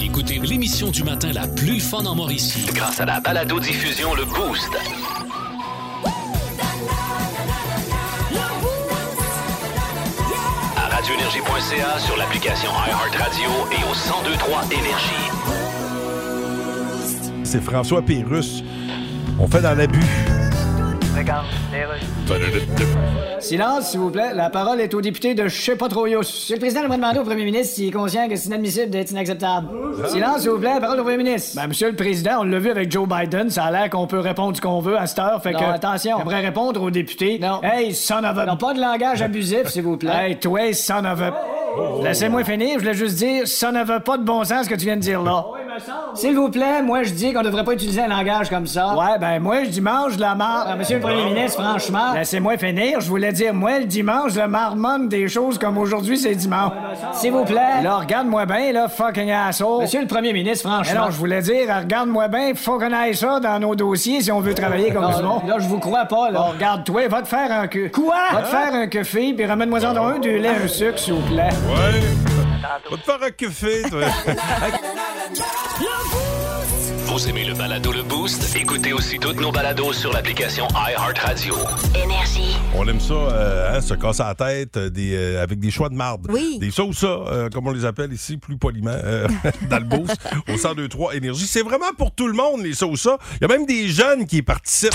Écoutez l'émission du matin la plus fun en Mauricie. Grâce à la balado-diffusion Le Boost. À radioénergie.ca, sur l'application iHeartRadio et au 1023 Énergie. C'est François Pérusse. On fait dans l'abus. Silence, s'il vous plaît. La parole est au député de je sais pas trop yo. Monsieur le Président, j'aimerais demander au premier ministre s'il est conscient que c'est inadmissible d'être inacceptable. Silence, s'il vous plaît. Parole au premier ministre. Ben, monsieur le Président, on l'a vu avec Joe Biden. Ça a l'air qu'on peut répondre ce qu'on veut à cette heure. Fait que. attention. J'aimerais répondre au député. Non. Hey, son of a. Non, pas de langage abusif, s'il vous plaît. Hey, toi, son of a. Laissez-moi finir. Je voulais juste dire, ça ne veut pas de bon sens ce que tu viens de dire là. S'il vous plaît, moi je dis qu'on devrait pas utiliser un langage comme ça. Ouais, ben moi je dimanche de la marre. Monsieur le Premier ministre, franchement, laissez-moi finir. Je voulais dire, moi le dimanche, je marmonne des choses comme aujourd'hui c'est dimanche. S'il vous plaît. Là, regarde-moi bien, là, fucking asshole. Monsieur le Premier ministre, franchement. Non, je voulais dire, regarde-moi bien, faut qu'on aille ça dans nos dossiers si on veut travailler comme ça. Là, je vous crois pas, là. regarde-toi, va te faire un queue. Quoi? Va te faire un café, puis ramène-moi-en un, du lait, un sucre, s'il vous plaît. Ouais. Va te faire un café, toi. Vous aimez le balado Le Boost? Écoutez aussi toutes nos balados sur l'application iHeartRadio. Énergie. On aime ça, euh, hein, se casser la tête euh, des, euh, avec des choix de marde. Oui. Des ça ou ça, euh, comme on les appelle ici, plus poliment, euh, dans le boost, au 1023 Énergie. C'est vraiment pour tout le monde, les ça ou ça. Il y a même des jeunes qui y participent.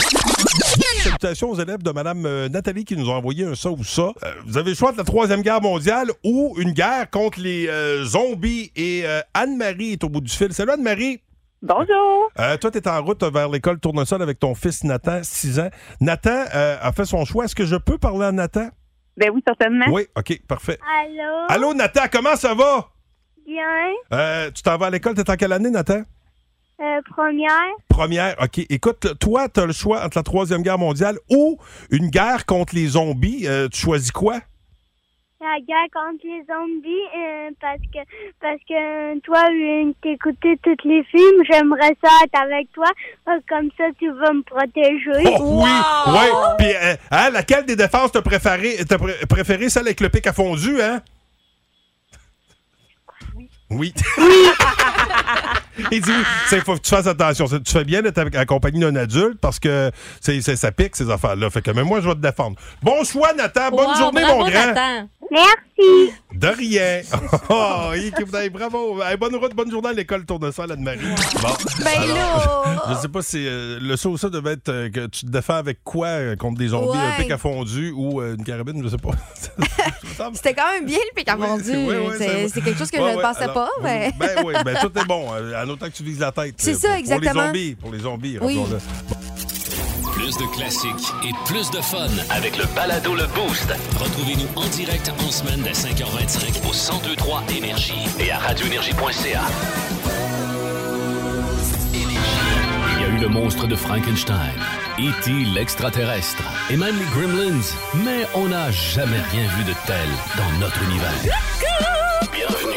Salutations aux élèves de Mme Nathalie qui nous ont envoyé un ça ou ça. Euh, vous avez le choix de la Troisième Guerre mondiale ou une guerre contre les euh, zombies. Et euh, Anne-Marie est au bout du fil. Salut Anne-Marie. Bonjour. Euh, toi, tu es en route vers l'école Tournesol avec ton fils Nathan, 6 ans. Nathan euh, a fait son choix. Est-ce que je peux parler à Nathan? Ben oui, certainement. Oui, OK, parfait. Allô? Allô, Nathan, comment ça va? Bien. Euh, tu t'en vas à l'école, t'es en quelle année, Nathan? Euh, première. Première, OK. Écoute, toi, tu as le choix entre la Troisième Guerre mondiale ou une guerre contre les zombies. Euh, tu choisis quoi? La guerre contre les zombies, euh, parce que parce que toi, vu que t'écoutais tous les films, j'aimerais ça être avec toi. parce que Comme ça, tu vas me protéger. Oh, oui, oui. Puis, euh, hein, laquelle des défenses t'as préféré, t'as pr- préféré, celle avec le pic à fondu, hein? Oui. Il dit oui. Il faut que tu fasses attention. Tu fais bien d'être avec- accompagné d'un adulte parce que c'est, ça pique, ces affaires-là. Fait que même moi, je vais te défendre. Bon choix, Nathan. Bonne Wow, journée, bravo, mon grand. Nathan. Merci. De rien. Oh, bravo. Hey, bonne route, bonne journée à l'école Tournesol, Anne-Marie. Bon. Ben là. Je sais pas si euh, le saut ça devait être euh, que tu te défends avec quoi euh, contre des zombies, Ouais. un pic à fondu ou euh, une carabine, je sais pas. C'était quand même bien le pic à Oui, fondu. c'est- oui, oui, quelque chose que Ouais, je ne ouais, pensais alors, pas. Mais... Ben oui, ben tout est bon. euh, En autant que tu vises la tête. C'est euh, ça, exactement. Pour les zombies. Pour les zombies, Oui. Plus de classiques et plus de fun avec le balado Le Boost. Retrouvez-nous en direct en semaine dès 5h25 au 1023 Énergie et à radioénergie.ca. Il y a eu le monstre de Frankenstein, E.T. l'extraterrestre et même les Gremlins, mais on n'a jamais rien vu de tel dans notre univers. Bienvenue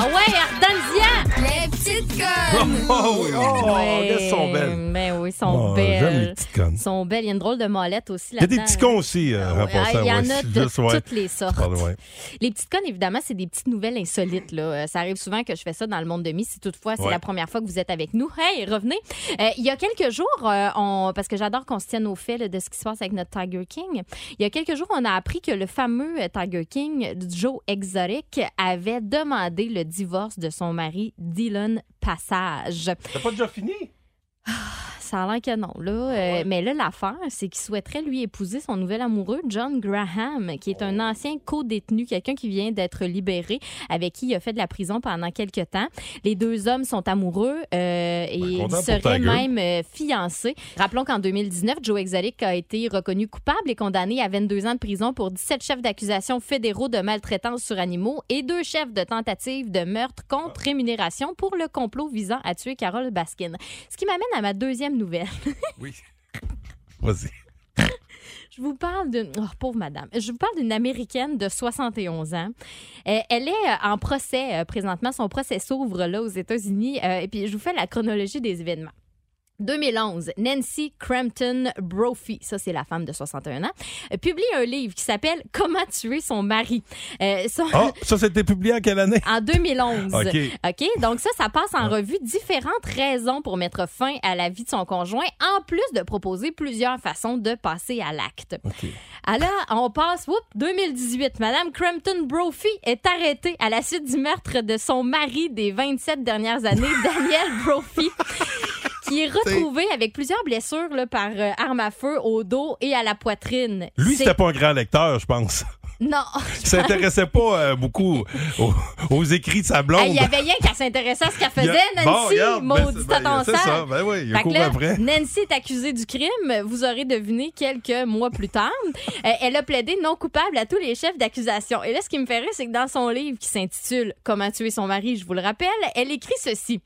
Ah ouais, Ardanzia! Les petites connes! Oh oui, oh, Ouais. elles sont belles. Ben oui, sont Oh, J'aime les belles. petites connes. sont belles. Il y a une drôle de molette aussi Il y a là-dedans. des petits cons aussi, euh, en Ouais, Il y en ouais, a de juste, ouais. toutes les sortes. Ouais. Les petites connes, évidemment, c'est des petites nouvelles insolites. Là. Euh, Ça arrive souvent que je fais ça dans le monde de mi. Si toutefois c'est Ouais. la première fois que vous êtes avec nous, hey, revenez. Euh, il y a quelques jours, euh, on, parce que j'adore qu'on se tienne au fait là, de ce qui se passe avec notre Tiger King. Il y a quelques jours, on a appris que le fameux euh, Tiger King, Joe Exotic, avait demandé le divorce de son mari Dylan Passage. T'as pas déjà fini? Ça a l'air que non, là. Euh, mais là, l'affaire, c'est qu'il souhaiterait lui épouser son nouvel amoureux, John Graham, qui est un ancien co-détenu, quelqu'un qui vient d'être libéré, avec qui il a fait de la prison pendant quelques temps. Les deux hommes sont amoureux euh, et Ben, ils pour seraient même euh, fiancés. Rappelons qu'en 2019, Joe Exotic a été reconnu coupable et condamné à 22 ans de prison pour 17 chefs d'accusation fédéraux de maltraitance sur animaux et deux chefs de tentative de meurtre contre rémunération pour le complot visant à tuer Carole Baskin. Ce qui m'amène à ma deuxième nouvelle. Oui. Vas-y. Je vous parle d'une. Oh, pauvre madame. Je vous parle d'une Américaine de 71 ans. Euh, elle est euh, en procès euh, présentement. Son procès s'ouvre là aux États-Unis. Euh, et puis, je vous fais la chronologie des événements. 2011, Nancy Crampton Brophy, ça c'est la femme de 61 ans, euh, publie un livre qui s'appelle Comment tuer son mari. Euh, son- Ah, ça, c'était publié en quelle année? en 2011. OK. OK. Donc, ça, ça passe en revue différentes raisons pour mettre fin à la vie de son conjoint, en plus de proposer plusieurs façons de passer à l'acte. OK. Alors, on passe, whoop, 2018. Madame Crampton Brophy est arrêtée à la suite du meurtre de son mari des 27 dernières années, Daniel Brophy. Qui est retrouvé avec plusieurs blessures là, par euh, arme à feu au dos et à la poitrine. Lui, c'était pas un grand lecteur, je pense. Non. Il s'intéressait pas euh, beaucoup aux, aux écrits de sa blonde. Il y avait rien qu'à s'intéresser à ce qu'elle faisait, a- Nancy. Bon, ben, maudit ben, tonton c'est ça, ben oui, il là, après. Nancy est accusée du crime. Vous aurez deviné quelques mois plus tard. Euh, elle a plaidé non coupable à tous les chefs d'accusation. Et là, ce qui me fait rire, c'est que dans son livre qui s'intitule Comment tuer son mari, je vous le rappelle, elle écrit ceci.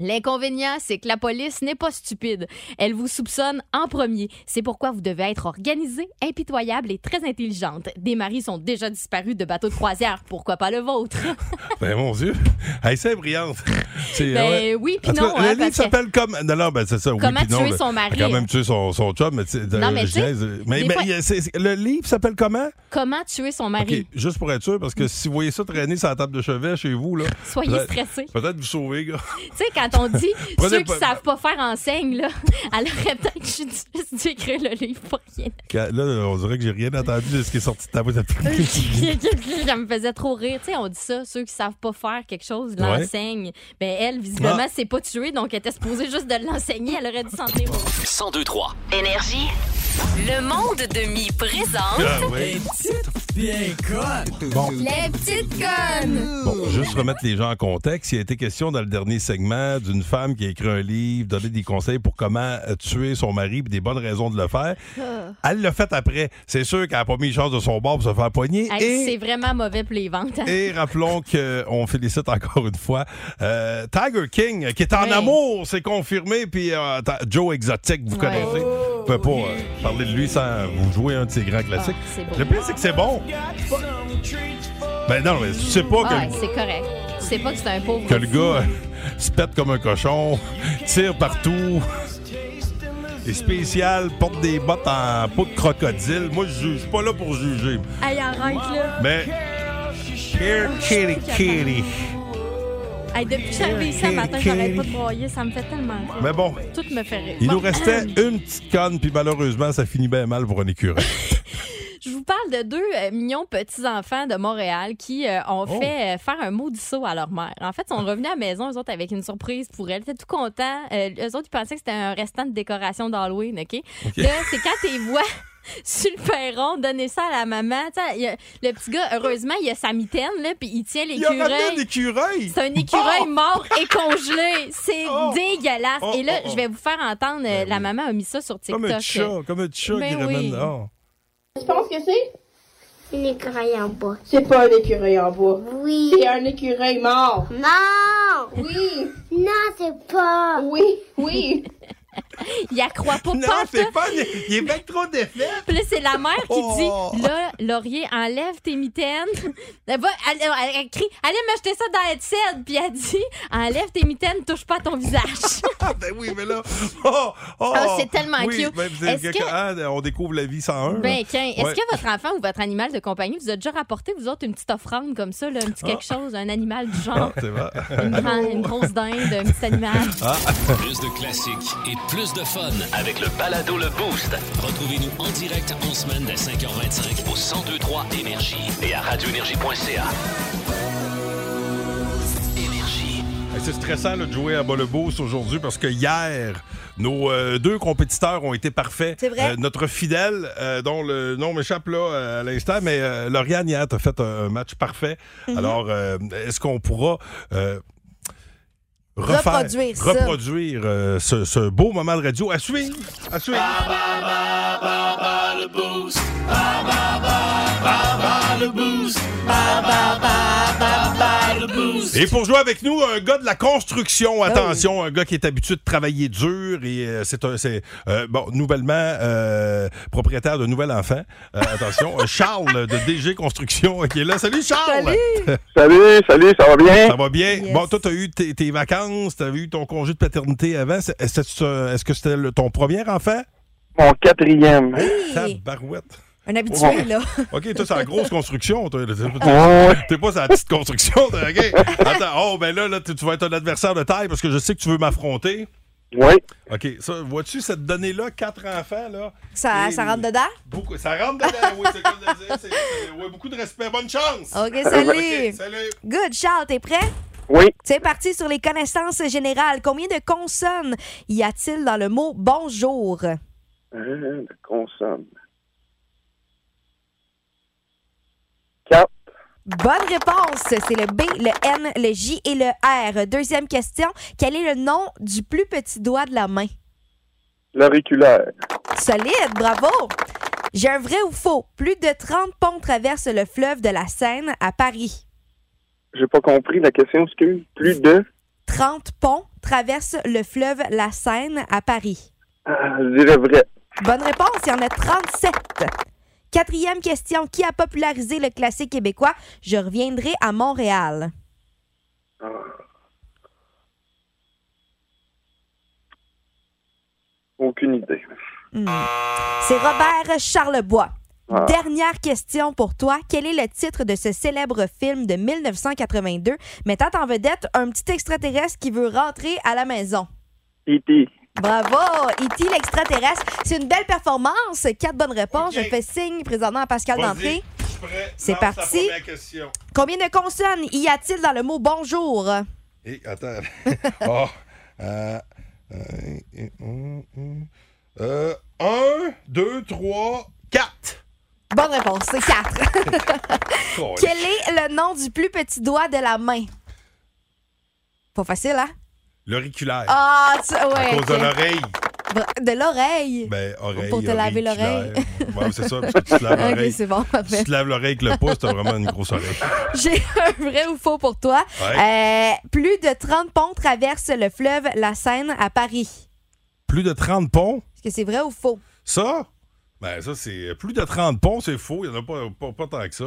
L'inconvénient, c'est que la police n'est pas stupide. Elle vous soupçonne en premier. C'est pourquoi vous devez être organisé, impitoyable et très intelligente. Des maris sont déjà disparus de bateaux de croisière. Pourquoi pas le vôtre? Ben mon Dieu. Hey, c'est brillante. C'est, Ben ouais. oui, puis non, cas, hein, le livre s'appelle comme. Non, non, ben c'est ça. oui, Comment non, tuer là. son mari? Quand même tué son, son chum. Mais, Non, mais niaise. mais, mais fois- c'est- le livre s'appelle comment? Comment tuer son mari? juste pour être sûr, parce que si vous voyez ça traîner sur la table de chevet chez vous, là. Soyez stressés. Peut-être vous sauver, gars. Tu sais, quand on dit ceux qui savent pas faire enseigne, là, elle aurait peut-être juste dû écrire le livre pour rien. Quand- Là, on dirait que j'ai rien entendu de ce qui est sorti de ta bouche. ça me faisait trop rire. Tu sais, on dit ça, ceux qui savent pas faire quelque chose Ouais. l'enseignent. Ben, elle, visiblement, Ah. c'est pas tué, donc elle était supposée juste de l'enseigner. Elle aurait dû s'en tenir au- 1023. Énergie. Le monde de mi présente. Ah, ouais. Bon, Les petites connes! Bon, juste remettre les gens en contexte. Il a été question dans le dernier segment d'une femme qui a écrit un livre, donné des conseils pour comment euh, tuer son mari, puis des bonnes raisons de le faire. Elle l'a fait après. C'est sûr qu'elle n'a pas mis les chances de son bord pour se faire poigner. Hey, et, C'est vraiment mauvais pour les ventes. hein. et rappelons qu'on félicite encore une fois euh, Tiger King, qui est en amour, c'est confirmé. Puis euh, Joe Exotic, vous connaissez. Vous pouvez pas euh, parler de lui sans vous jouer un de ses grands classiques. Ah. Le pire, c'est que c'est bon. Ben non, mais tu sais pas que Ah, ouais, c'est correct. Tu sais pas que c'est un pauvre. que le gars euh, se pète comme un cochon, tire partout. est spécial, porte des bottes en peau de crocodile. Moi, je juge. Je suis pas là pour juger. Hey, arrête, là. Mais. Here, kitty, kitty. Hey, depuis que j'arrive ici ce matin, j'arrête pas de broyer. Ça me fait tellement rire. Mais bon, Tout me fait rire. il nous restait une petite conne, puis malheureusement, ça finit bien mal pour un écureuil. Je vous parle de deux euh, mignons petits-enfants de Montréal qui euh, ont Oh. fait euh, faire un maudit saut à leur mère. En fait, ils sont revenus à la maison, eux autres, avec une surprise pour elle. Ils étaient tout contents. Eux autres, ils pensaient que c'était un restant de décoration d'Halloween, OK? Là, c'est quand les vois sur le perron donner ça à la maman. Y a- le petit gars, heureusement, il a sa mitaine, là, puis il tient Il a ramené un l'écureuil. écureuil! C'est un écureuil Oh! mort et congelé. C'est Oh! dégueulasse. Oh, et là, je vais vous faire entendre, euh, Ben la oui. maman a mis ça sur TikTok. Comme un chat, comme un chat Ben qui ramène. oui. Oh. Tu penses que c'est? Une écureuil en bois. C'est pas un écureuil en bois. Oui. C'est un écureuil mort. Non! Oui, Non, c'est pas. oui, oui. Il accroît pas Non, pas c'est pas. Il est bien trop d'effets. Puis là, c'est la mère qui Oh. dit Là, Laurier, enlève tes mitaines. Elle, va, elle, elle- elle crie Allez m'acheter ça dans Headset. Puis elle dit Enlève tes mitaines, touche pas à ton visage. Ah, ben oui, mais là. Oh, oh, Ah, c'est tellement oui, cute. ben, que- ah, on découvre la vie 101. ben, là. tiens, est-ce Ouais. que votre enfant ou votre animal de compagnie vous a déjà rapporté, vous autres, une petite offrande comme ça, là, un petit quelque chose, un animal du genre? Ah, une, grande- une grosse dinde, un petit animal. Plus de classiques et plus de fun avec le balado Le Boost. Retrouvez-nous en direct en semaine dès 5h25 au 1023 Énergie et à radioénergie.ca. C'est stressant là, de jouer à bas le Beauce aujourd'hui parce que hier, nos euh, deux compétiteurs ont été parfaits. C'est vrai? Euh, notre fidèle, euh, dont le nom m'échappe là euh, à l'instant, mais euh, Lauriane hier a fait un, un match parfait. Mhm. Alors, euh, est-ce qu'on pourra euh, refaire- Reproduire ça. reproduire, euh, ce, ce beau moment de radio à suivre, à suivre. Et pour jouer avec nous, un gars de la construction, attention, un gars qui est habitué de travailler dur et euh, c'est un, c'est euh, bon, nouvellement euh, propriétaire de nouvel enfant. Euh, attention, Charles de DG Construction qui est là. Salut Charles. Salut, salut, ça va bien? Ça va bien. Yes. Bon, toi, tu as eu tes, tes vacances, tu as eu ton congé de paternité avant. C'est- Est-ce que est-ce que c'était le- ton premier enfant? Mon quatrième. Tabarouette. Un habitué, là. OK, toi, c'est la grosse construction. toi. T'es pas ah sa petite construction. OK? Attends, oh, ben là, là tu vas être un adversaire de taille parce que je sais que tu veux m'affronter. Oui. OK. Ça, vois-tu cette donnée-là, quatre enfants, là? Ça, rentre dedans? Beaucoup, ça rentre dedans, oui, c'est comme de beaucoup de respect. Bonne chance! OK, salut! Salut. Good, Charles, t'es prêt? Oui. C'est parti sur les connaissances générales. Combien de consonnes y a-t-il dans le mot bonjour? Euh, de consonnes. Bonne réponse. C'est le B, le N, le J et le R. Deuxième question. Quel est le nom du plus petit doigt de la main? L'auriculaire. Solide, bravo. J'ai un vrai ou faux? Plus de 30 ponts traversent le fleuve de la Seine à Paris. J'ai pas compris la question, excuse. Plus de 30 ponts traversent le fleuve la Seine à Paris. Ah, je dirais vrai. Bonne réponse, il y en a 37. Quatrième question. Qui a popularisé le classique québécois? Je reviendrai à Montréal? Aucune idée. Hmm. C'est Robert Charlebois. Ah. Dernière question pour toi. Quel est le titre de ce célèbre film de 1982 mettant en vedette un petit extraterrestre qui veut rentrer à la maison? E.T. Bravo! E.T. l'extraterrestre. C'est une belle performance. Quatre bonnes réponses. Je fais signe présentement à Pascal d'entrée. C'est parti. Combien de consonnes y a-t-il dans le mot bonjour? Et attends. oh. Euh, euh, euh, euh, un, deux, trois, quatre. Bonne réponse, c'est quatre. Quel est le nom du plus petit doigt de la main? Pas facile, hein? L'auriculaire. Ah, tu... à ouais. cause de l'oreille. Bra- De l'oreille. Ben, oreille. Pour te laver l'oreille. Ouais, c'est ça, parce que tu te laves l'oreille. c'est bon, Si parfait. tu te laves l'oreille avec le pouce, t'as vraiment une grosse oreille. J'ai un vrai ou faux pour toi. Ouais. Euh, plus de 30 ponts traversent le fleuve la Seine à Paris. Plus de 30 ponts, Est-ce que c'est vrai ou faux? ça? Ben, ça, c'est plus de 30 ponts, c'est faux. Il n'y en a pas, pas, pas tant que ça.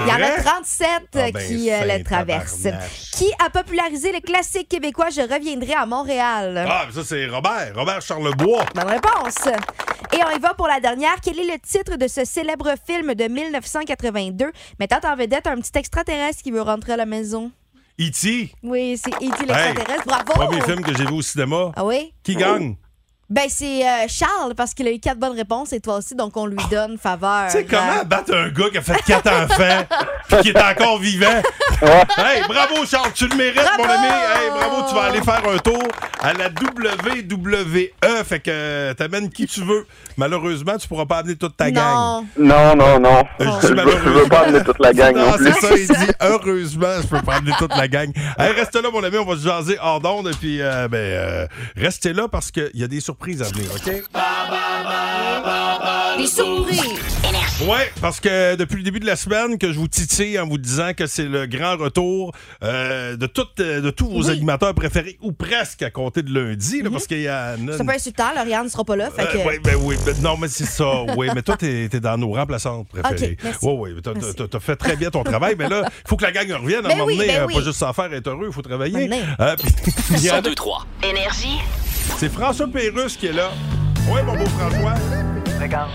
Il y en a 37 Ah ben, qui euh, le traversent. tabarnache. Qui a popularisé le classique québécois Je reviendrai à Montréal? Ah, ça, c'est Robert. Robert Charlebois. Bonne réponse. Et on y va pour la dernière. Quel est le titre de ce célèbre film de 1982 mettant en vedette un petit extraterrestre qui veut rentrer à la maison? E.T. Oui, c'est E.T. l'extraterrestre. Bravo! Premier film que j'ai vu au cinéma. Ah oui? Qui gagne? Ben, c'est euh, Charles parce qu'il a eu quatre bonnes réponses et toi aussi, donc on lui donne faveur. Tu sais, comment Euh, battre un gars qui a fait quatre enfants puis qui est encore vivant? hey, bravo, Charles, tu le mérites, mon ami. Hey, bravo, tu vas aller faire un tour à la WWE. Fait que euh, t'amènes qui tu veux. Malheureusement, tu pourras pas amener toute ta gang. Non, non, non. Euh, Je veux, je veux pas amener toute la gang non, plus. c'est ça, il dit heureusement, je peux pas amener toute la gang. Hey, reste là, mon ami, on va se jaser hors d'onde. Et puis, euh, ben, euh, restez là parce qu'il y a des surprises à venir, OK? Des surprises! Ouais, parce que depuis le début de la semaine, que je vous titille en vous disant que c'est le grand retour euh, de, toutes, euh, de tous vos animateurs préférés, ou presque à compter de lundi, là, parce qu'il y a... C'est un peu insultant, Lauriane ne sera pas là. Fait que... Euh, ouais, ben oui, ben non, mais c'est ça. Oui, mais toi, t'es es dans nos remplaçantes préférées. Ok, merci. Oui, oui, t'as- t'as t'as fait très bien ton travail, mais là, il faut que la gang revienne à un Ben moment oui, donné. ben oui. Pas juste s'en faire être heureux, il faut travailler. Maintenant. Euh, puis- il y en a- 102 3. Énergie. C'est François Pérusse qui est là. Oui, mon beau François. Regarde.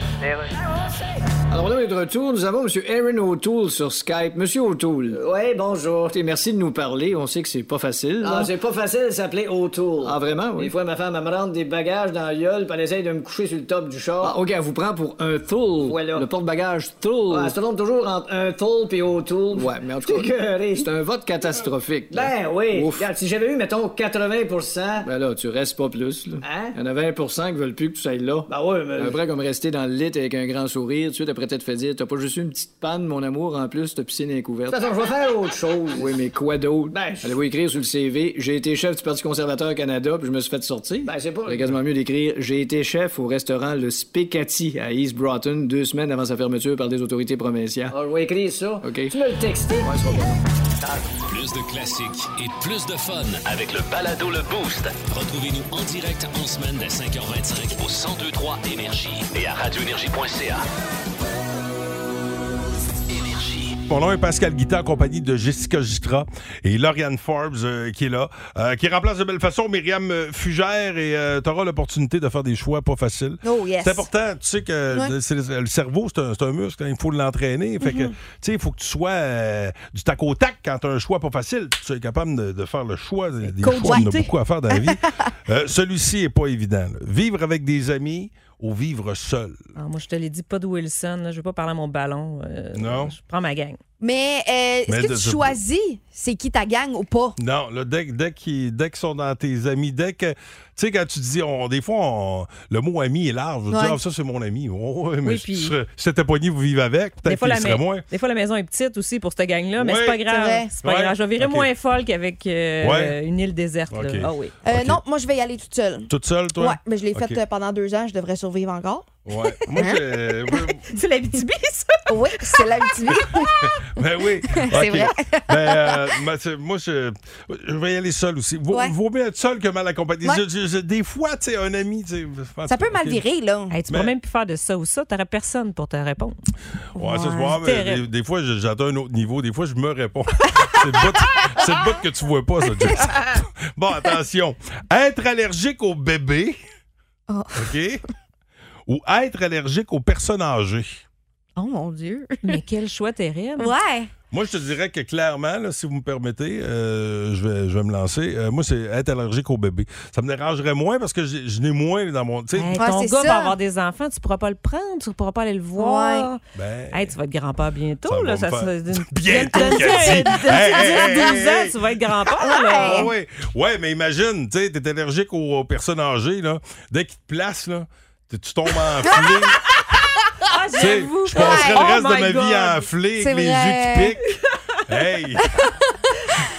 Alors là, on est de retour. Nous avons M. Aaron O'Toole sur Skype. Monsieur O'Toole. Oui, bonjour. Écoutez, merci de nous parler. On sait que c'est pas facile. Non, là. c'est pas facile de s'appeler O'Toole. Ah, vraiment, oui? Des fois, ma femme, elle me rentre des bagages dans la gueule, puis elle essaye de me coucher sur le top du char. Ah, OK, elle vous prend pour un Toole. Voilà. Le porte-bagages Toole. Ah, elle se trompe toujours entre un Toole et O'Toole. Ouais, mais en tout cas, C'est un vote catastrophique. là. Ben oui. Ouf. Regarde, si j'avais eu, mettons, 80% Ben là, tu restes pas plus, là. Hein? Il y en a 20% qui veulent plus que tu ailles là. Ben oui, mais... Vrai comme rester dans le lit avec un grand sourire, de suite après t'être fait dire T'as pas juste eu une petite panne, mon amour, en plus, ta piscine est couverte. De toute façon, je vais faire autre chose. Oui, mais quoi d'autre? Ben, je- Allez-vous écrire sur le CV J'ai été chef du Parti conservateur Canada, puis je me suis fait sortir. Ben, c'est pas... C'est quasiment mieux d'écrire J'ai été chef au restaurant Le Specati à East Broughton deux semaines avant sa fermeture par des autorités provinciales. Ah, je vais écrire ça. OK. Tu me le texter. Ouais, long. Plus de classiques et plus de fun avec le balado Le Boost. Retrouvez-nous en direct en semaine dès 5h25 au 1023 Énergie et à radioénergie.ca. Mon est Pascal Guita, en compagnie de Jessica Gitra et Lauriane Forbes euh, qui est là, euh, qui remplace de belle façon Myriam euh, Fugère et tu auras l'opportunité de faire des choix pas faciles. Oh, yes. C'est important, tu sais que Ouais. le, c'est le- le cerveau, c'est un, muscle, hein, il faut l'entraîner. Fait que, Mhm. tu sais, il faut que tu sois euh, du tac au tac quand tu as un choix pas facile. Tu sois capable de, de faire le choix. Des choix, on a beaucoup à faire dans la vie. Euh, Celui-ci est pas évident. là. Vivre avec des amis ou vivre seul. Ah, moi, je te l'ai dit, pas de Wilson. là. Je veux pas parler à mon ballon. euh, Non. Je prends ma gang. Mais euh, est-ce que tu choisis c'est qui ta gang ou pas? Non, là, dès, dès qu'ils dès qu'ils sont dans tes amis, dès que. Tu sais, quand tu dis. On, des fois, on- le mot ami est large. Je veux Ouais. dire, ah, ça, c'est mon ami. Oh, ouais, mais Oui, si tu t'étais vous vivez avec, Des peut-être fois, qu'il la serait moins. des fois, la maison est petite aussi pour cette gang-là, mais Oui. c'est pas grave. C'est pas Ouais. grave. Je vais virer moins folle qu'avec euh, Ouais. une île déserte. là. Ah oui. Euh. Non, moi, je vais y aller toute seule. Toute seule, toi? Ouais, mais je l'ai faite pendant deux ans. Je devrais survivre encore. Ouais. Moi, Hein? j'ai- C'est la BTB, ça? Oui, c'est la UTV. Ben oui. C'est vrai. Ben, euh, ben, c'est- moi, je, je vais y aller seul aussi. Vaut, Ouais. vaut mieux être seul que mal accompagné. Ouais. Je- je- je- des fois, tu sais, un ami, tu sais. Ça peut mal OK. virer, là. Hey, tu Mais- pourrais même plus faire de ça ou ça. T'aurais personne pour te répondre. Ouais, ça se Ouais. voit, C'est mais terrible. des, des fois, je- j'atteins un autre niveau. Des fois, je me réponds. c'est le bout, c'est le bout que tu vois pas, ça, Jess. bon, attention. Être allergique au bébé. Oh. OK? Ou être allergique aux personnes âgées. Oh, mon Dieu. Mais quel choix terrible. Ouais. Moi, je te dirais que clairement, là, si vous me permettez, euh, je, vais, je vais me lancer. Euh, moi, c'est être allergique au bébé. Ça me dérangerait moins parce que je n'ai moins dans mon. tu sais, Hey, Ouais, ton gars ça. va avoir des enfants, tu pourras pas le prendre, tu pourras pas aller le voir. ben, Hey, tu vas être grand-père bientôt. Ça là, me faire- se- d'une- Bientôt, d'une- qu'elle dit. d'une- Hey, hey, d'une- 12 hey, ans, tu vas être grand-père. là. Ah ouais. ouais, mais imagine, tu t'es allergique aux, aux personnes âgées, là. Dès qu'ils te placent, là, tu tombes enflé. Ah, Tu sais, j'avoue. je passerais Oh le reste de my ma vie God. enflé C'est avec les vrai. yeux qui piquent. Hey!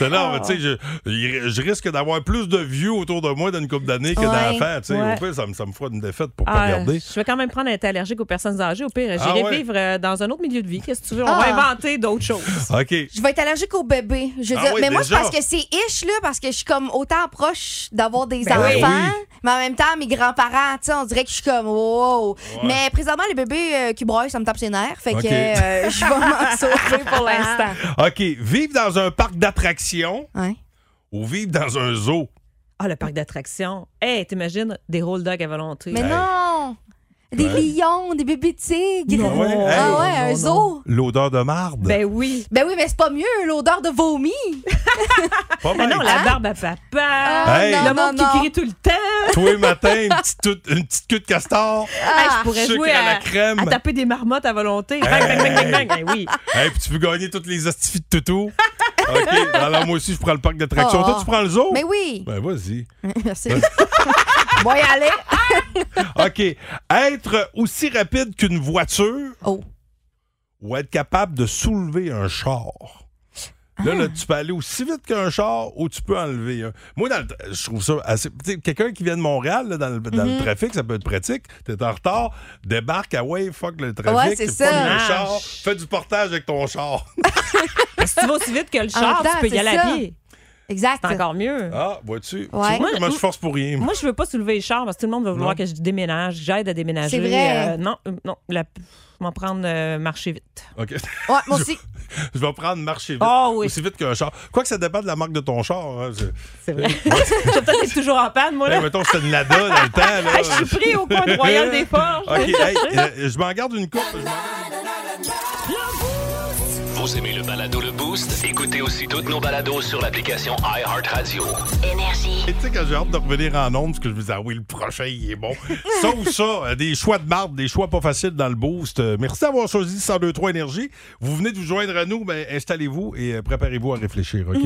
Là, mais tu sais, je, je risque d'avoir plus de vieux autour de moi d'une couple d'années que Ouais. d'enfants. Tu sais, Ouais. au pire, ça me, ça me fera une défaite pour pas Ah, regarder. je vais quand même prendre à être allergique aux personnes âgées. Au pire, Ah j'irai ouais? vivre euh, dans un autre milieu de vie. Qu'est-ce que tu veux? On Ah. va inventer d'autres choses. OK. Je vais être allergique au bébé. Je veux Ah dire, oui, mais moi, déjà. parce que c'est ish, là, parce que je suis comme autant proche d'avoir des Ben enfants, oui. mais en même temps, mes grands-parents, tu sais, on dirait que je suis comme wow. Ouais. Mais présentement, les bébés euh, qui broient, ça me tape ses nerfs. Fait que euh, je vais m'en sauver pour l'instant. OK. Vivre dans un parc d'attractions Ouais. ou vivre dans un zoo? Ah, le parc d'attractions. Hey, t'imagines des roll dogs à volonté. Mais Hey. non! Des Ouais. lions, des bébés tigres. Non. Ouais, Ah ouais, un zoo. L'odeur de marde. Ben oui. Ben oui, mais c'est pas mieux, l'odeur de vomi. pas Mais mal. non, la Hein? barbe à papa. Ah, Hey. non, le monde non. qui crie tout le temps. Tous les matins, une petite, toute- une petite queue de castor. Hey, je pourrais sucre jouer à la à, crème. à taper des marmottes à volonté. Bang, bang, bang, bang, bang. Oui. Hey, puis tu peux gagner toutes les astifies de toutou. OK. Alors, moi aussi, je prends le parc d'attractions. Oh. Toi, tu prends le zoo? Mais oui. Ben, vas-y. Merci. Bon, y aller. OK. Être aussi rapide qu'une voiture Oh. ou être capable de soulever un char? Là, là, tu peux aller aussi vite qu'un char ou tu peux enlever un. Moi, dans le- je trouve ça assez. tu sais, Quelqu'un qui vient de Montréal, là, dans, le, dans le trafic, ça peut être pratique. T'es en retard, débarque à Wave, fuck le trafic, Ouais, c'est tu ça. le Ah. char, fais du portage avec ton char. Si tu vas aussi vite que le char, tu peux y aller à pied. Exact. C'est encore mieux. Ah, vois-tu? Ouais. Tu vois comment je force pour rien. Moi, je veux pas soulever les chars parce que tout le monde va vouloir Non. que je déménage, que j'aide à déménager. C'est vrai. Euh, non, euh, non, la, m'en prendre euh, marcher vite. OK. Ouais, moi aussi. Je vais prendre marcher vite. Ah oui. Aussi vite qu'un char. Quoi que ça dépend de la marque de ton char. hein, c'est- C'est vrai. je vais peut-être être toujours en panne, moi. Là. Hey, mettons, c'était une Lada dans le temps. Là. Hey, je suis pris au coin de Royal des Forges. OK, hey, euh, je m'en garde une coupe. Vous aimez le balado Le Boost? Écoutez aussi toutes nos balados sur l'application iHeartRadio. Énergie. Et tu sais, quand j'ai hâte de revenir en ondes, parce que je me disais, ah oui, le prochain, il est bon. ça ou ça, euh, des choix de marde, des choix pas faciles dans le boost. Euh, Merci d'avoir choisi 1023 Énergie. Vous venez de vous joindre à nous, ben, installez-vous et euh, préparez-vous à réfléchir, OK?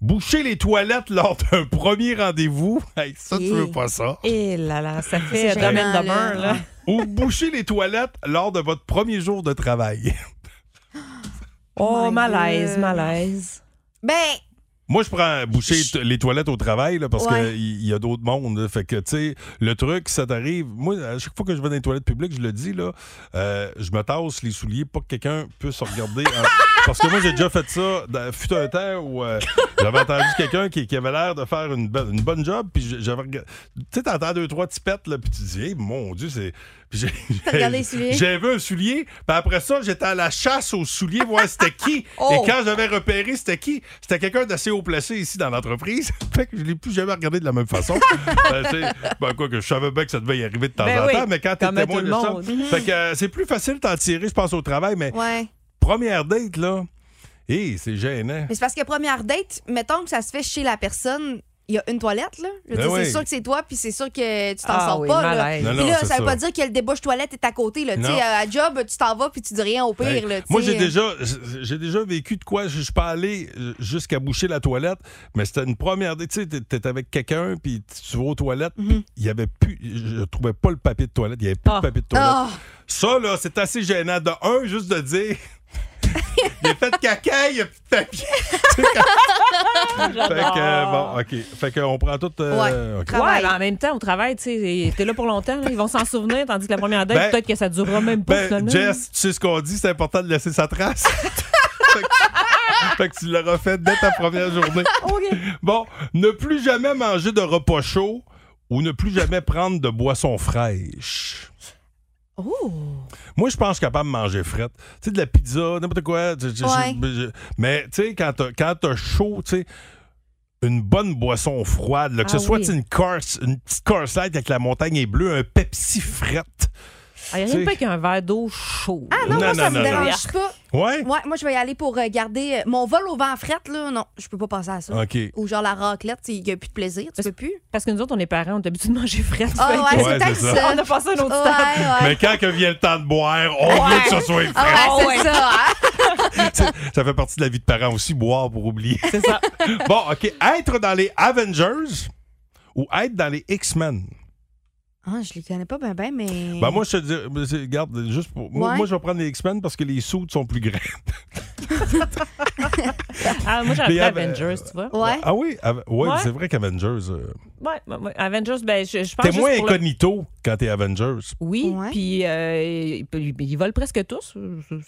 Boucher les toilettes lors d'un premier rendez-vous, hey, ça, tu veux pas ça? Et là là, ça fait domaine de là. Ou boucher les toilettes lors de votre premier jour de travail. Oh, my malaise, God. malaise. Ben, Moi, je prends boucher les toilettes au travail là, parce Ouais. qu'il y a d'autres mondes. là. Fait que, tu sais, le truc, ça t'arrive. Moi, à chaque fois que je vais dans les toilettes publiques, je le dis, là, euh, je me tasse les souliers pour que quelqu'un puisse regarder. en- Parce que moi, j'ai déjà fait ça. Dans, fut un temps où euh, j'avais entendu quelqu'un qui, qui avait l'air de faire une, bonne- une bonne job, puis j'avais regardé. Tu sais, t'entends deux, trois tipettes, là, puis tu dis, hey, mon Dieu, c'est. J'ai- vu un soulier, puis après ça, j'étais à la chasse aux souliers, voir c'était qui. Oh! Et quand j'avais repéré c'était qui, c'était quelqu'un d'assez haut placé ici dans l'entreprise. fait que je l'ai plus jamais regardé de la même façon. Sais, ben, quoi que je savais bien que ça devait y arriver de temps Ben en oui, temps, mais quand t'es témoin de ça. Fait que euh, c'est plus facile d'en tirer, je pense, au travail, mais ouais. première date, là, hé, c'est gênant. Mais c'est parce que première date, mettons que ça se fait chez la personne, il y a une toilette, là. Je veux Ben dire, oui. C'est sûr que c'est toi, puis c'est sûr que tu t'en Ah sors oui, pas. Là. Non, Puis là, ça veut ça. pas dire que le débouche toilette est à côté. Là. Tu sais, Non. À job, tu t'en vas, puis tu dis rien au pire. Hey, là, tu moi, j'ai déjà, j'ai déjà vécu de quoi. Je suis pas allé jusqu'à boucher la toilette, mais c'était une première. Tu sais, t'es- avec quelqu'un, puis tu vas aux toilettes, puis il y avait plus. Je trouvais pas le papier de toilette. Il y avait plus Ah. de papier de toilette. Ah. Ça, là, c'est assez gênant. De un, juste de dire. Il a fait caca, il a plus de papier. fait que, bon, OK. Fait qu'on prend tout. euh, OK. Ouais, mais en même temps, au travail, tu sais, t'es là pour longtemps, là, ils vont s'en souvenir, tandis que la première date, Ben, peut-être que ça durera même pas Ben, finalement. Jess, tu sais ce qu'on dit, c'est important de laisser sa trace. fait, que, fait que tu l'auras fait dès ta première journée. Bon, ne plus jamais manger de repas chaud ou ne plus jamais prendre de boissons fraîches. Oh. Moi, je pense capable de manger frette. Tu sais, de la pizza, n'importe quoi. Ouais. je- mais, tu sais, quand t'as chaud, tu sais, une bonne boisson froide, là, que Ah ce soit oui. tu sais, une course, une petite course light avec la montagne est bleue, un Pepsi frette. Ah, il n'y a tu rien de sais- pire qu'un verre d'eau chaud. Ah non, Non, moi, ça non, me non, non. dérange pas. Ouais? Ouais, moi, je vais y aller pour euh, garder euh, mon vol au vent fret, là. Non, je peux pas passer à ça. OK. Ou genre la raclette, il n'y a plus de plaisir, tu peux plus. Parce que nous autres, on est parents, on est habitués de manger frais. Ah que- ouais, c'est ça. ça. On a passé un autre Ouais, ouais. Mais quand que vient le temps de boire, on veut que ce soit frais. Ah ouais, c'est ça, hein? C'est- ça fait partie de la vie de parents aussi, boire pour oublier. C'est ça. bon, OK. Être dans les Avengers ou être dans les X-Men? Ah, je les connais pas bien, ben, mais. Ben, moi, je te dis, mais regarde, juste pour. Moi, Ouais. moi, je vais prendre les X-Men parce que les suits sont plus grands. Ah, moi, appris Ave- Avengers, tu vois. Ouais. Ah oui? Ouais, Ouais. c'est vrai qu'Avengers. euh, Ouais, ouais, ouais. Avengers, ben, je, je pense T'es juste moins pour le- incognito quand t'es Avengers. Oui, Ouais. puis euh, ils, ils volent presque tous.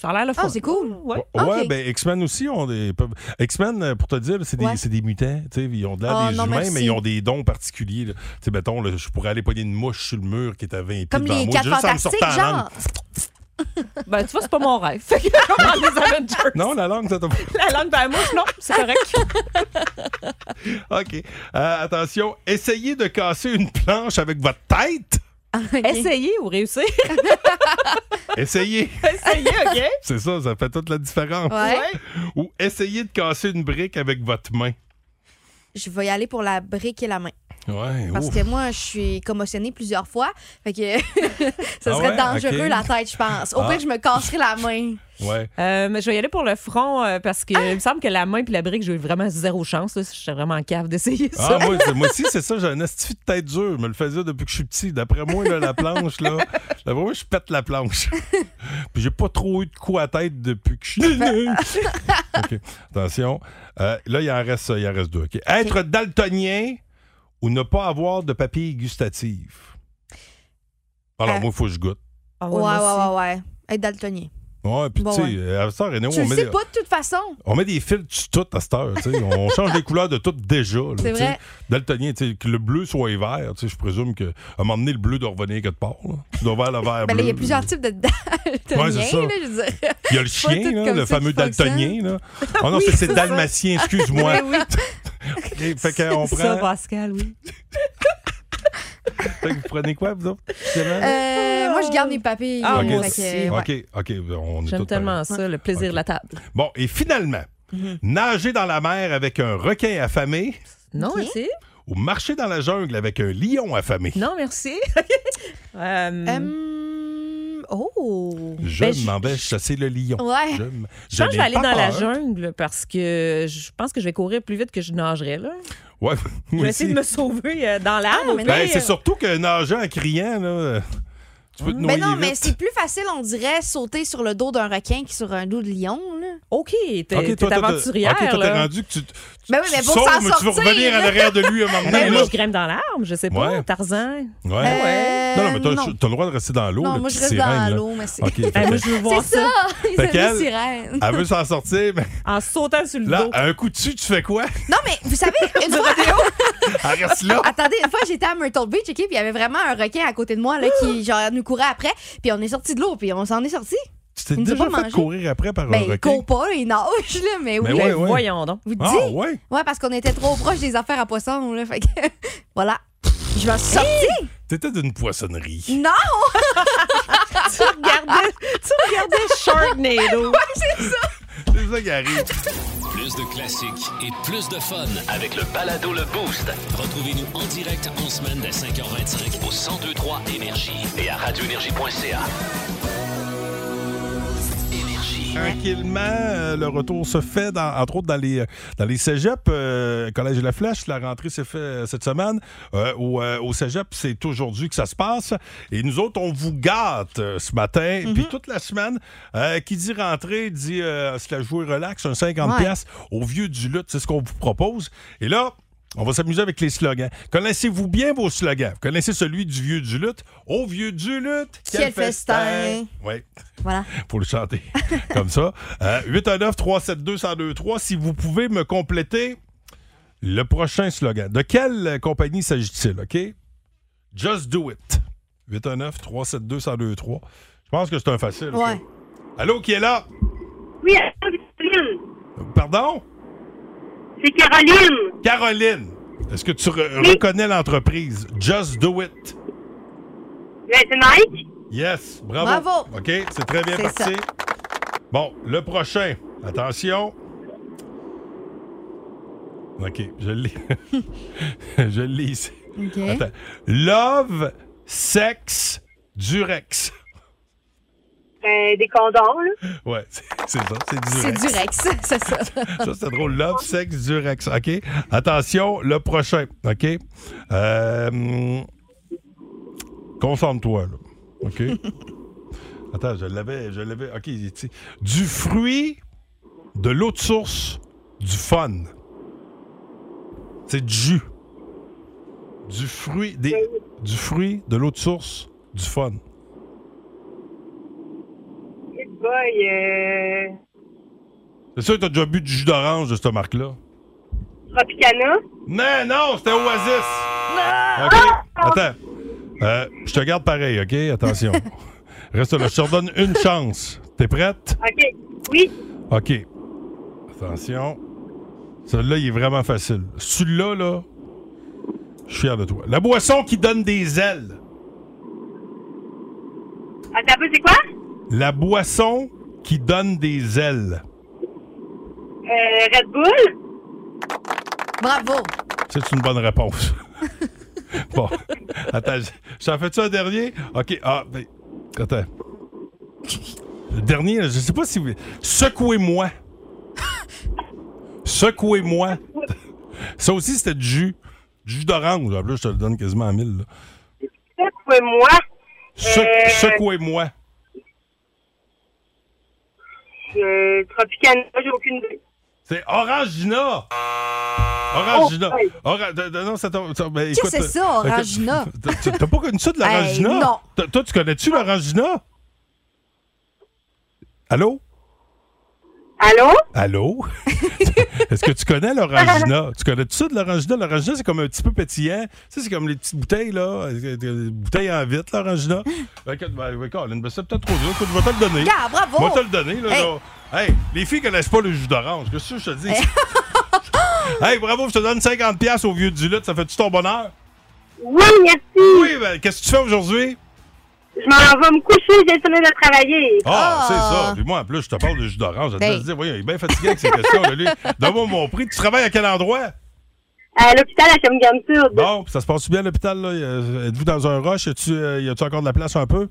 Ça a l'air le fun. Ah, c'est cool. Ouais. Ouais, Ok. ben X-Men aussi ont des. peuvent- X-Men, euh, pour te dire, c'est des, Ouais. c'est des mutants. tu sais, Ils ont de l'air Ah, des non, humains, merci. mais ils ont des dons particuliers. là. Tu sais, mettons, là, je pourrais aller pogner une mouche sur le mur qui est à 20 pieds Comme devant les moi. quatre juste en me fantastiques, la langue. genre. Ben, tu vois, c'est pas mon rêve. Fait que les Avengers. Non, la langue, ça t'a La langue, ben, moi, non, c'est correct. OK. Euh, attention, essayez de casser une planche avec votre tête. Essayez ou réussir. Essayez. Essayez, OK? C'est ça, ça fait toute la différence. Ouais. Ou essayez de casser une brique avec votre main. Je vais y aller pour la brique et la main. Ouais, Parce ouf. que moi, je suis commotionnée plusieurs fois. Fait que ça Ah serait ouais? dangereux, la tête, je pense. Au Ah. pire, je me casserais la main. Ouais. Euh, mais je vais y aller pour le front euh, parce que il me semble que la main puis la brique, j'ai eu vraiment zéro chance. là. Je suis vraiment en cave d'essayer ça. Ah, moi, moi aussi, c'est ça, j'ai un estifi de tête dure. Je me le faisais depuis que je suis petit. D'après moi, là, la planche, là, d'après moi, je pète la planche. Puis j'ai pas trop eu de coups à tête depuis que je suis. OK. Attention. Euh, là, il en reste, il en reste deux. OK. Être daltonien ou ne pas avoir de papilles gustatives? Alors, Euh, moi, il faut que je goûte. Ah Ouais, ouais, moi aussi. ouais, ouais. Être daltonien. Ouais, puis Bon, tu sais, euh, à cette heure, tu on met, sais des, pas de toute façon. on met des filtres sur tout à cette heure. tu sais. on change les couleurs de tout déjà. là, C'est vrai. Daltonien, tu sais, que le bleu soit vert, tu sais, je présume qu'à un moment donné, le bleu doit revenir quelque part. là. Tu dois voir le vert Ben bleu. il y a plusieurs types de daltoniens, Ouais, c'est ça. là, je veux dire. Il y a le chien, là, le ça fameux daltonien. Là. Oh non, Oui, c'est- c'est ça. dalmatien, excuse-moi. OK, fait qu'on Ça, prend. Pascal, oui. Vous prenez quoi, vous autres? Euh, moi, je garde mes papilles. Ah, euh, moi fait aussi. que, ouais. OK, OK, on est J'aime tellement ça, le plaisir de la table. Bon, et finalement, Mhm. nager dans la mer avec un requin affamé Non, Ok. merci. ou marcher dans la jungle avec un lion affamé? Non, merci. Euh, Hum, oh. Je ben, je- m'en vais chasser le lion. Ouais. Je, m- je pense que je n'ai vais aller dans la jungle parce que je pense que je vais courir plus vite que je nagerais. Là. Ouais, Je vais essayer de me sauver euh, dans l'arbre. Ah, mais Ben, c'est surtout que nager en criant, là, tu peux te Mais noyer non, mais c'est plus facile, on dirait, sauter sur le dos d'un requin que sur un dos de lion. Là. OK, t'es Ok, t'es toi, t'as- aventurière. OK, toi, t'es là. rendu que tu, tu Ben oui, mais tu pour sautes, s'en mais tu veux sortir, revenir à l'arrière de lui un moment Ben, donné. moi, je grimpe dans l'arbre, je sais pas, Ouais. Tarzan. Ouais. Euh, non, non, mais t'as non. t'as le droit de rester dans l'eau. Non, le moi, je reste sirène, dans là. l'eau, mais c'est. OK, fait Ben, moi, que- je veux voir C'est ça. ça! Fait sirènes. Elle veut s'en sortir, mais En sautant sur le là, dos. à un coup dessus, tu fais quoi? Non, mais vous savez, une fois. Elle reste là. Attendez, une fois, j'étais à Myrtle Beach, OK, puis il y avait vraiment un requin à côté de moi, là, qui, genre, nous courait après, puis on est sorti de l'eau, puis on s'en est sorti. Tu t'es déjà fait courir après par un Ben, il requin? court pas, il nage, là, mais oui. Mais ouais, ouais. Voyons donc. Vous dites? Ah, ouais? Ouais, parce qu'on était trop proche des affaires à poisson, là, fait que. voilà. Je m'en suis sortie. T'étais d'une poissonnerie. Non! tu regardais, tu regardais Sharknado. c'est ça. C'est ça qui arrive. Plus de classiques et plus de fun avec le balado Le Boost. Retrouvez-nous en direct en semaine dès 5h25 au 1023 Énergie et à radioénergie.ca. Tranquillement, euh, le retour se fait, dans- entre autres dans les, euh, dans les cégeps. euh, Collège de la Flèche, la rentrée s'est faite euh, cette semaine. Euh, au, euh, au cégep, c'est aujourd'hui que ça se passe. Et nous autres, on vous gâte euh, ce matin. Puis toute la semaine, euh, qui dit rentrée, dit euh, se la jouer relax, un 50$ Ouais. piastres au vieux du lutte. C'est ce qu'on vous propose. Et là, on va s'amuser avec les slogans. Connaissez-vous bien vos slogans? Vous connaissez celui du vieux du lutte? Au vieux du lutte, Quel festin! Oui, Voilà. pour le chanter comme ça. Euh, 819-372-1023. Si vous pouvez me compléter le prochain slogan. De quelle compagnie s'agit-il, OK? Just do it. 819-372-1023. Je pense que c'est un facile. Ouais. Allô, qui est là? Oui. Pardon? C'est Caroline. Caroline. Est-ce que tu re- Oui. reconnais l'entreprise? Just do it. Ben, c'est Nike. Yes, bravo. Bravo. OK, c'est très bien C'est parti. ça. Bon, le prochain. Attention. OK, je l'ai. je l'ai ici. OK. Attends. Love, sex, durex. Ben, des condoms, là. Ouais, c'est ça, c'est durex. C'est du Rex, c'est ça. Ça, c'est drôle. Love, sex, durex. OK? Attention, le prochain. OK? Euh, Concentre-toi, là. OK? Attends, je l'avais. Je l'avais. OK. Du fruit, de l'eau de source, du fun. C'est du jus. Du fruit, des, du fruit, de l'eau de source, du fun. Euh, C'est sûr que t'as déjà bu du jus d'orange de cette marque-là. Tropicana. Non, non, c'était Oasis. OK. Attends. Euh, je te garde pareil, OK? Attention. Reste là. Je te redonne une chance. T'es prête? OK. Oui. OK. Attention. Celui-là, il est vraiment facile. Celui-là, là, je suis fier de toi. La boisson qui donne des ailes. Attends c'est quoi? La boisson qui donne des ailes. Euh, Red Bull? Bravo. C'est une bonne réponse. bon. Attends, j'en fais-tu un dernier? OK. Ah, ben, attends. Le dernier, je sais pas si vous... Secouez-moi. Secouez-moi. Ça aussi, c'était du jus. Du jus d'orange. En plus, je te le donne quasiment à 1000. là. Secouez-moi. Se- Euh, Secouez-moi. Euh, Tropicana, j'ai aucune idée. C'est Orangina. Orangina. Oh, ouais. Ora- de- de- non, ça tombe- ça- ben, Qu'est-ce que c'est ça, euh, Orangina? t'as- pas connu ça de l'Orangina? Hey, non. Toi- Toi, tu connais-tu l'Orangina? Allô? Allô? Allô? Est-ce que tu connais l'Orangina? tu connais-tu ça de l'Orangina? L'Orangina, c'est comme un petit peu pétillant. Tu sais, c'est comme les petites bouteilles, là. Des bouteilles en vitre, l'Orangina. Ben, écoute, ben, ben, ben, c'est peut-être trop dur. Écoute, je vais te le donner. Gars, bravo. Je vais te le donner, là. Hey. là. Hey, les filles connaissent pas le jus d'orange. Qu'est-ce que je te dis? hey, bravo, je te donne 50$ piastres au vieux du lutte. Ça fait-tu ton bonheur? Oui, merci. Oui, ben, qu'est-ce que tu fais aujourd'hui? Je m'en vais me coucher, j'ai fini de travailler. Ah, c'est ça. Puis moi, en plus, je te parle de jus d'orange. Je te dire, voyons, il est bien fatigué avec ces questions. lui. Donne-moi mon prix. Tu travailles à quel endroit? À l'hôpital à Chemgam-Sud. Bon, puis ça se passe bien à l'hôpital? Euh, Êtes-vous dans un rush? Y a-tu euh, y a-tu encore de la place un peu?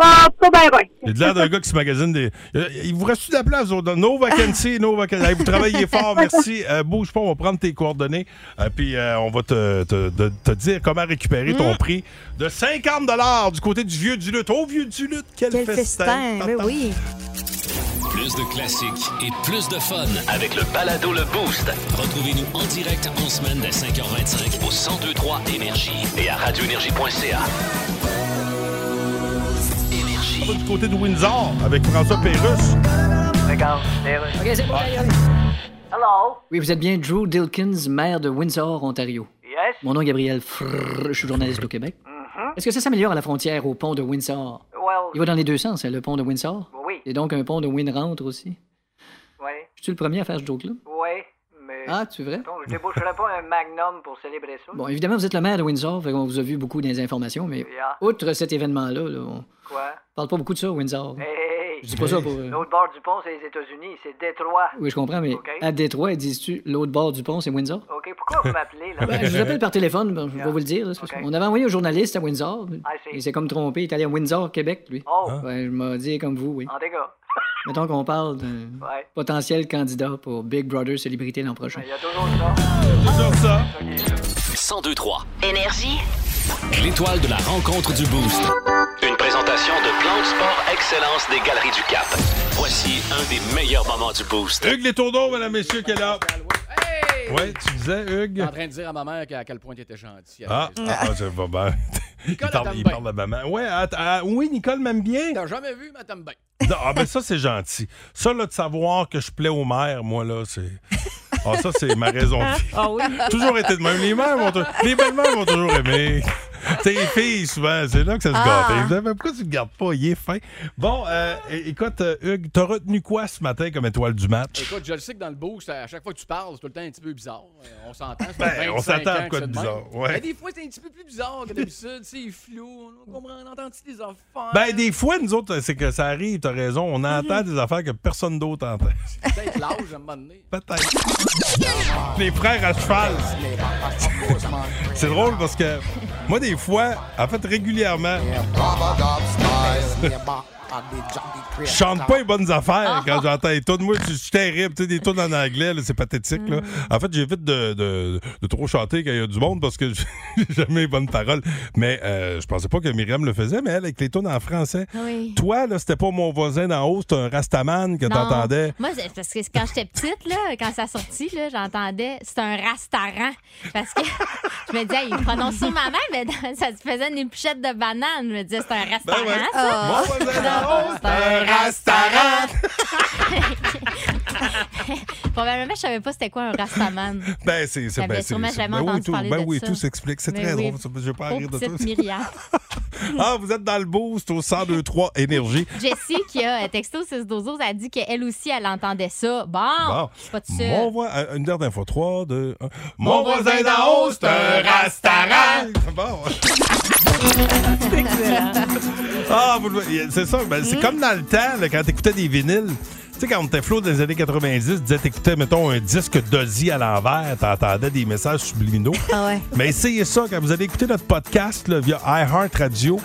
Ah, pas bien, bien. Il y a de l'air d'un gars qui se magasine des. Euh, Il vous reste de la place? No vacancy, no vacancy. Hey, vous travaillez fort, merci. Euh, bouge pas, on va prendre tes coordonnées. euh, puis euh, on va te, te- te- te dire comment récupérer ton prix de 50 du côté du vieux du lutte. Oh, vieux du lutte, quel, Quel festin! festin, mais oui. Plus de classiques et plus de fun avec le balado Le Boost. Retrouvez-nous en direct en semaine dès 5h25 au 1023 Énergie et à radioénergie.ca. On va du côté de Windsor avec François. Regarde, OK, c'est bon. Hello. Oui, vous êtes bien Drew Dilkins, maire de Windsor, Ontario. Yes. Mon nom est Gabriel Frrr, je suis journaliste au Québec. Est-ce que ça s'améliore à la frontière au pont de Windsor? Well, Il va dans les deux sens, hein, le pont de Windsor. Oui. Et donc un pont de Winrentre aussi. ouais, Je suis le premier à faire ce joke-là? mais... Ah, tu vrai? Donc, je déboucherai pas un magnum pour célébrer ça. Bon, évidemment, vous êtes le maire de Windsor, fait qu'on vous a vu beaucoup les informations, mais Yeah. outre cet événement-là, là, on Quoi? parle pas beaucoup de ça, Windsor. Hey, hey, Je dis pas ça pour, euh, L'autre bord du pont, c'est les États-Unis, c'est Détroit. Oui, je comprends, mais à Détroit, dis-tu l'autre bord du pont, c'est Windsor? OK, pourquoi vous m'appelez, là? Ben, je vous appelle par téléphone, ben, je vais vous le dire. là, qu'on avait envoyé un journaliste à Windsor. Il s'est comme trompé. Il est allé à Windsor, Québec, lui. Oh. Ouais, je m'ai dit comme vous, oui. En dégâts. Mettons qu'on parle d'un Ouais. potentiel candidat pour Big Brother Célébrité l'an prochain. Il y a toujours ça. Toujours ça. 1023 Énergie. L'étoile de la rencontre du Boost. Une présentation de Plan de Sport Excellence des Galeries du Cap. Voici un des meilleurs moments du Boost. Hugues Les Tourneaux, mesdames, messieurs, qui est là. Ouais, tu disais, Hugues? en train de dire à ma mère à quel point tu étais gentil. Ah, ah, c'est pas bien. Il Nicole, parle, il parle de maman. Ouais, att- ah, oui, Nicole m'aime bien. T'as jamais vu, bien. Non, Ah, ben ça, c'est gentil. Ça, là, de savoir que je plais aux mères, moi, là, c'est. Ah, ça, c'est ma raison de vie. Ah oui? Toujours été de même. Les mères m'ont tou- Les belles-mères m'ont toujours aimé. Tu sais, les filles, souvent, c'est là que ça se Ah. gâte. Pourquoi tu le gardes pas? Il est fin. Bon, euh, écoute, euh, Hugues, t'as retenu quoi ce matin comme étoile du match? Écoute, je le sais que dans le boost, à chaque fois que tu parles, c'est tout le temps un petit peu bizarre. Euh, On s'entend. Ben, on 25 s'attend à quoi de bizarre, ouais. Mais des fois, c'est un petit peu plus bizarre que d'habitude. C'est flou. On comprend, on entend-tu des affaires? Ben, des fois, nous autres, c'est que ça arrive, t'as raison. On entend des affaires que personne d'autre entend. Peut-être l'âge à un moment donné. Peut-être. Les frères à cheval. C'est drôle parce que moi, des fois, en fait, régulièrement, je chante pas les bonnes affaires quand j'entends les tunes. Moi, je suis terrible. Tu sais, des tunes en anglais, là, c'est pathétique. Là. En fait, j'évite de, de, de trop chanter quand il y a du monde parce que j'ai jamais les bonnes paroles. Mais euh, je pensais pas que Myriam le faisait, mais elle, avec les tunes en français. Oui. Toi, là, c'était pas mon voisin d'en haut, c'était un Rastaman que t'entendais. Moi, c'est parce que quand j'étais petite, là, quand ça sortit, là, j'entendais c'est un restaurant. Parce que je me disais, il prononce ça ma mère, mais ça se faisait une épluchette de banane. Je me disais, c'est un restaurant, ouais. ça. Mon voisin Probablement, je savais pas c'était quoi un rastaman. Ben, c'est. c'est- J'avais ben, sûrement jamais ben oui, entendu tout, parler de oui, ça. tout s'explique. C'est très drôle. ça. Je vais pas rire de ça. Myriam. Ah, vous êtes dans le boost au 1023 Énergie. Jessie, qui a texto 6 dozos, a dit qu'elle aussi, elle entendait ça. Bon, Bon. je suis pas seule. Mon voi- euh, une dernière fois. 3, 2, 1. Mon voisin d'en haut, c'est un restaurant. Bon. Ah, vous le voyez, c'est ça. Ben, c'est comme dans le temps, là, quand t'écoutais des vinyles. Tu sais, quand on était flot dans les années 90, tu disais, t'écoutais, mettons, un disque d'Ozzy à l'envers, t'entendais des messages subliminaux. Ah ouais. Mais essayez ça quand vous allez écouter notre podcast là, via iHeart Radio.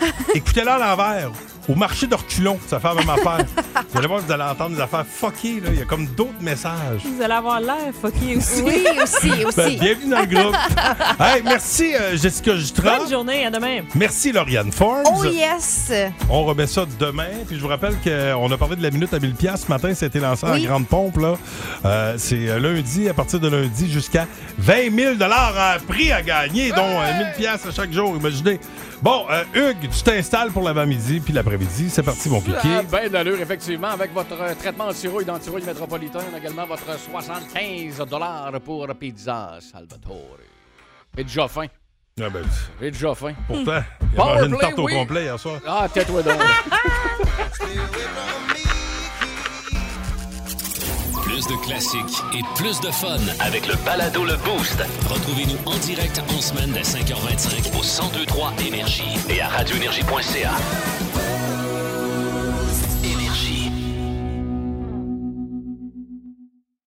Écoutez-le à l'envers. Au marché d'Orculon, ça fait la même affaire. Vous allez voir, vous allez entendre des affaires fuckées. Là. Il y a comme d'autres messages. Vous allez avoir l'air fucké aussi. Oui, aussi, aussi. Ben, bienvenue dans le groupe. hey, merci euh, Jessica Jutra. Bonne journée, à demain. Merci Lauriane Forbes. Oh yes! On remet ça demain. Puis je vous rappelle qu'on a parlé de la minute à 1000 pièces ce matin. Ça a été lancé Oui. en grande pompe. là. Euh, c'est euh, lundi, à partir de lundi, jusqu'à 20 000 en prix à gagner, dont euh, 1000 pièces à chaque jour. Imaginez. Bon, euh, Hugues, tu t'installes pour l'avant-midi puis l'après-midi. C'est parti, mon kiki. Ah, ben d'allure, effectivement, avec votre euh, traitement anti-rouille d'anti-rouille métropolitain, également votre 75 pour Pizza Salvatore. Et déjà faim. Ah ben, Et déjà faim. pourtant, il a mangé une tarte au complet hier soir. Ah, tais-toi donc. Plus de classiques et plus de fun avec le balado Le Boost. Retrouvez-nous en direct en semaine dès 5h25 au 1023 Énergie et à radioénergie.ca.